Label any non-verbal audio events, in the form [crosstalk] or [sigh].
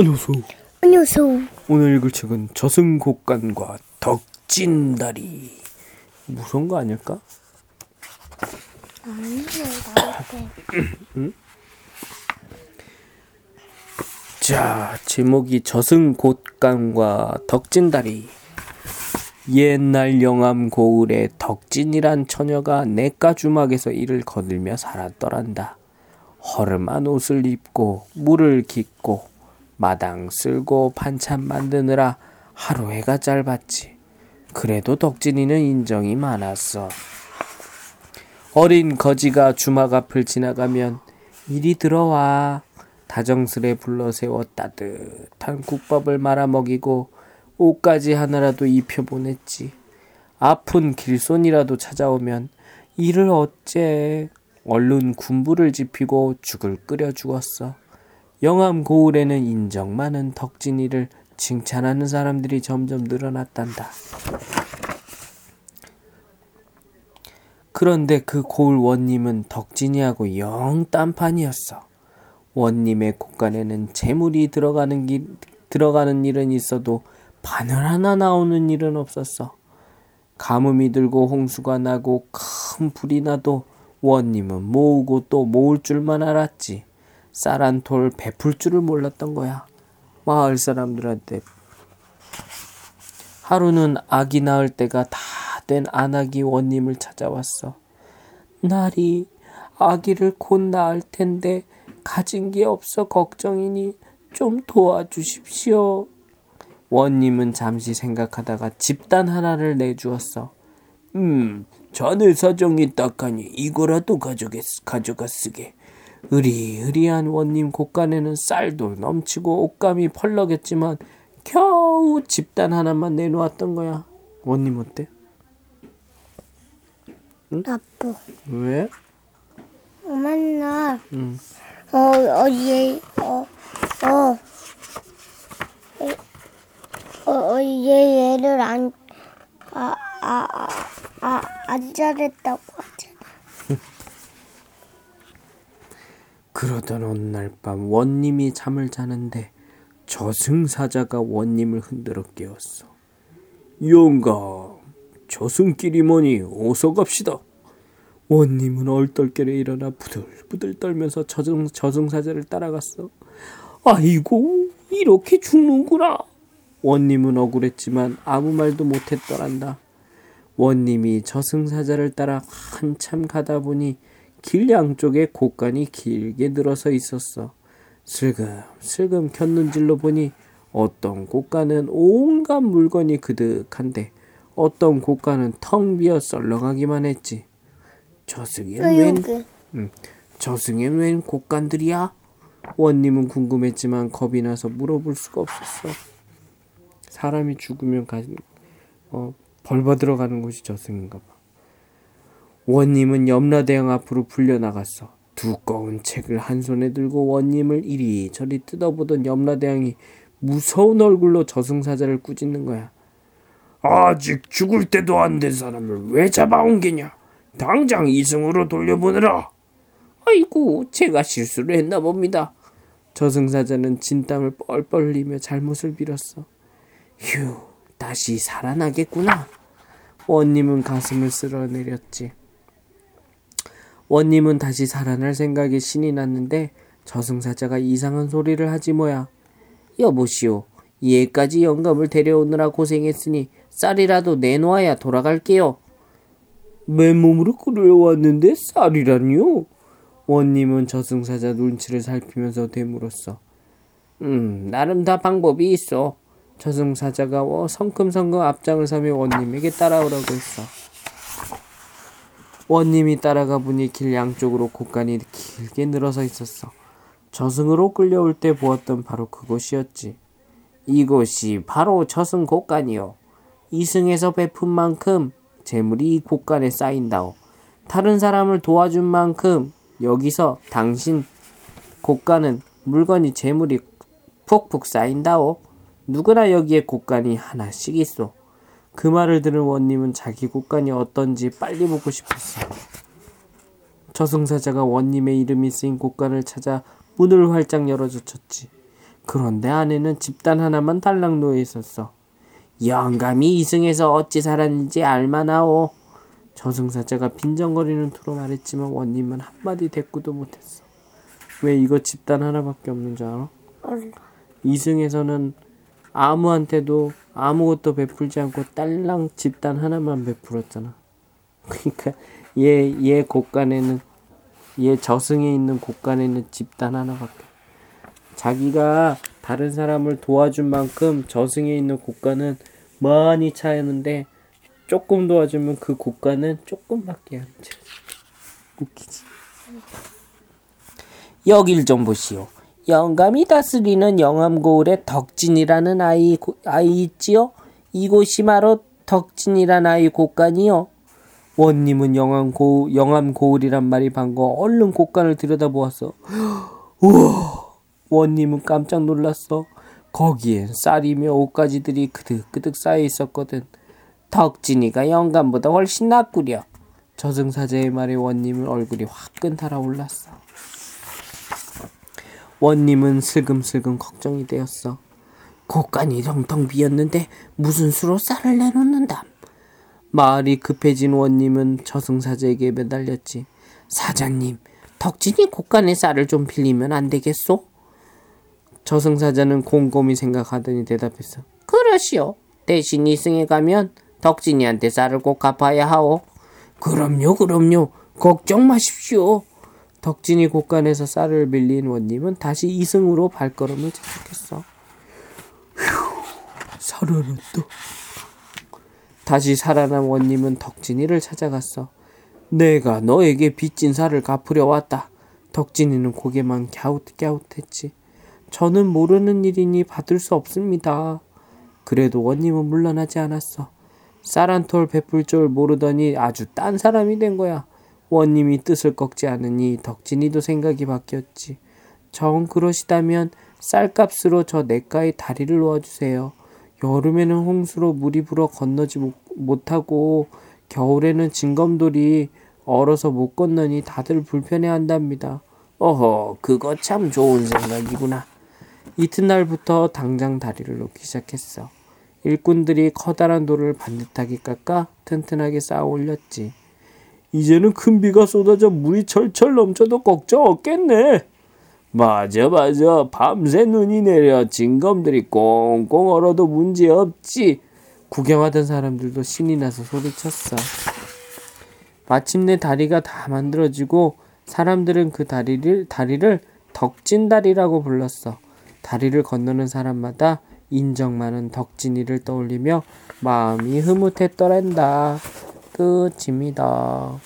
안녕하세요. 안녕하세요. 오늘 읽을 책은 저승곡간과 덕진다리. 무서운 거 아닐까? 아니요, 나한테. 자, 제목이 저승곳간과 덕진다리. 옛날 영암 고을에 덕진이란 처녀가 냇가 주막에서 일을 거들며 살았더란다. 허름한 옷을 입고 물을 깃고 마당 쓸고 반찬 만드느라 하루 해가 짧았지. 그래도 덕진이는 인정이 많았어. 어린 거지가 주막 앞을 지나가면 이리 들어와 다정스레 불러 세워 따뜻한 국밥을 말아 먹이고 옷까지 하나라도 입혀 보냈지. 아픈 길손이라도 찾아오면 이를 어째 얼른 군부를 지피고 죽을 끓여 죽었어. 영암 고을에는 인정 많은 덕진이를 칭찬하는 사람들이 점점 늘어났단다. 그런데 그 고을 원님은 덕진이하고 영 딴판이었어. 원님의 곳간에는 재물이 들어가는 길, 들어가는 일은 있어도 바늘 하나 나오는 일은 없었어. 가뭄이 들고 홍수가 나고 큰 불이 나도 원님은 모으고 또 모을 줄만 알았지. 쌀한 톨 베풀 줄을 몰랐던 거야. 마을 사람들한테. 하루는 아기 낳을 때가 다 된 안아기 원님을 찾아왔어. 날이 아기를 곧 낳을 텐데 가진 게 없어 걱정이니 좀 도와주십시오. 원님은 잠시 생각하다가 집단 하나를 내주었어. 음, 자네 사정이 딱하니 이거라도 가져가, 가져가 쓰게. 으리으리한 원님 곳간에는 쌀도 넘치고 옷감이 펄럭였지만 겨우 집단 하나만 내놓았던 거야. 원님 어때? 아빠. 왜? 맨날, 응. 어, 어, 얘, 어, 어, 어, 어, 얘, 얘를 안, 아, 아, 아, 아, 안 잘했다고 그러던 어느 날 밤 원님이 잠을 자는데 저승사자가 원님을 흔들어 깨웠어. 영감, 저승길이 뭐니 어서 갑시다. 원님은 얼떨결에 일어나 부들부들 떨면서 저승, 저승사자를 따라갔어. 아이고, 이렇게 죽는구나. 원님은 억울했지만 아무 말도 못했더란다. 원님이 저승사자를 따라 한참 가다 보니 길 양쪽에 곳간이 길게 늘어서 있었어. 슬금슬금 켰는질로 보니 어떤 곳간은 온갖 물건이 그득한데 어떤 곳간은 텅 비어 썰렁하기만 했지. 저승엔 웬. 음, 저승엔 웬 곳간들이야? 원님은 궁금했지만 겁이 나서 물어볼 수가 없었어. 사람이 죽으면 가, 어, 벌 받으러 가는 곳이 저승인가 봐. 원님은 염라대왕 앞으로 불려나갔어. 두꺼운 책을 한 손에 들고 원님을 이리저리 뜯어보던 염라대왕이 무서운 얼굴로 저승사자를 꾸짖는 거야. 아직 죽을 때도 안 된 사람을 왜 잡아온 게냐? 당장 이승으로 돌려보내라. 아이고, 제가 실수를 했나 봅니다. 저승사자는 진땀을 뻘뻘 흘리며 잘못을 빌었어. 휴, 다시 살아나겠구나. 원님은 가슴을 쓸어내렸지. 원님은 다시 살아날 생각에 신이 났는데 저승사자가 이상한 소리를 하지 뭐야. 여보시오, 얘까지 영감을 데려오느라 고생했으니 쌀이라도 내놓아야 돌아갈게요. 맨몸으로 끌어왔는데 쌀이라니요? 원님은 저승사자 눈치를 살피면서 되물었어. 음, 나름 다 방법이 있어. 저승사자가 어, 성큼성큼 앞장을 서며 원님에게 따라오라고 했어. 원님이 따라가 보니 길 양쪽으로 곳간이 길게 늘어서 있었어. 저승으로 끌려올 때 보았던 바로 그곳이었지. 이곳이 바로 저승 곳간이요. 이승에서 베푼 만큼 재물이 이 곳간에 쌓인다오. 다른 사람을 도와준 만큼 여기서 당신 곳간은 물건이 재물이 푹푹 쌓인다오. 누구나 여기에 곳간이 하나씩 있어. 그 말을 들은 원님은 자기 곳간이 어떤지 빨리 보고 싶었어. 저승사자가 원님의 이름이 쓰인 곳간을 찾아 문을 활짝 열어젖혔지. 그런데 안에는 집단 하나만 달랑 놓여 있었어. 영감이 이승에서 어찌 살았는지 알만하오. 저승사자가 빈정거리는 투로 말했지만 원님은 한마디 대꾸도 못했어. 왜 이거 집단 하나밖에 없는 줄 알아? 이승에서는 아무한테도 아무것도 베풀지 않고 딸랑 집단 하나만 베풀었잖아. 그러니까 얘, 얘 곳간에는 얘 저승에 있는 곳간에는 집단 하나밖에. 자기가 다른 사람을 도와준 만큼 저승에 있는 곳간은 많이 차였는데 조금 도와주면 그 곳간은 조금밖에 안 차. 웃기지. 여길 좀 보시오. 영감이 다스리는 영암고을의 덕진이라는 아이, 고- 아이 있지요? 이곳이 바로 덕진이란 아이 곳간이요. 원님은 영암고, 영암고을이란 말이 반가워 얼른 곳간을 들여다보았어. [gasps] 우와! 원님은 깜짝 놀랐어. 거기엔 쌀이며 옷가지들이 그득그득 쌓여 있었거든. 덕진이가 영감보다 훨씬 낫구려. 저승사자의 말에 원님은 얼굴이 화끈 달아올랐어. 원님은 슬금슬금 걱정이 되었어. 곳간이 텅텅 비었는데 무슨 수로 쌀을 내놓는담. 마을이 급해진 원님은 저승사자에게 매달렸지. 사장님, 덕진이 곳간에 쌀을 좀 빌리면 안 되겠소? 저승사자는 곰곰이 생각하더니 대답했어. 그러시오. 대신 이승에 가면 덕진이한테 쌀을 꼭 갚아야 하오. 그럼요, 그럼요. 걱정 마십시오. 덕진이 곳간에서 쌀을 빌린 원님은 다시 이승으로 발걸음을 재촉했어. 휴, 살아났다. 다시 살아난 원님은 덕진이를 찾아갔어. 내가 너에게 빚진 살을 갚으려 왔다. 덕진이는 고개만 갸웃갸웃했지. 저는 모르는 일이니 받을 수 없습니다. 그래도 원님은 물러나지 않았어. 쌀 한 톨 베풀 줄 모르더니 아주 딴 사람이 된 거야. 원님이 뜻을 꺾지 않으니 덕진이도 생각이 바뀌었지. 정 그러시다면 쌀값으로 저 냇가에 다리를 놓아주세요. 여름에는 홍수로 물이 불어 건너지 못- 못하고 겨울에는 징검돌이 얼어서 못 건너니 다들 불편해한답니다. 어허, 그거 참 좋은 생각이구나. 이튿날부터 당장 다리를 놓기 시작했어. 일꾼들이 커다란 돌을 반듯하게 깎아 튼튼하게 쌓아 올렸지. 이제는 큰 비가 쏟아져 물이 철철 넘쳐도 걱정 없겠네. 맞아, 맞아. 밤새 눈이 내려 징검들이 꽁꽁 얼어도 문제 없지. 구경하던 사람들도 신이 나서 소리쳤어. 마침내 다리가 다 만들어지고 사람들은 그 다리를 다리를 덕진 다리라고 불렀어. 다리를 건너는 사람마다 인정 많은 덕진이를 떠올리며 마음이 흐뭇했더란다. 끝입니다.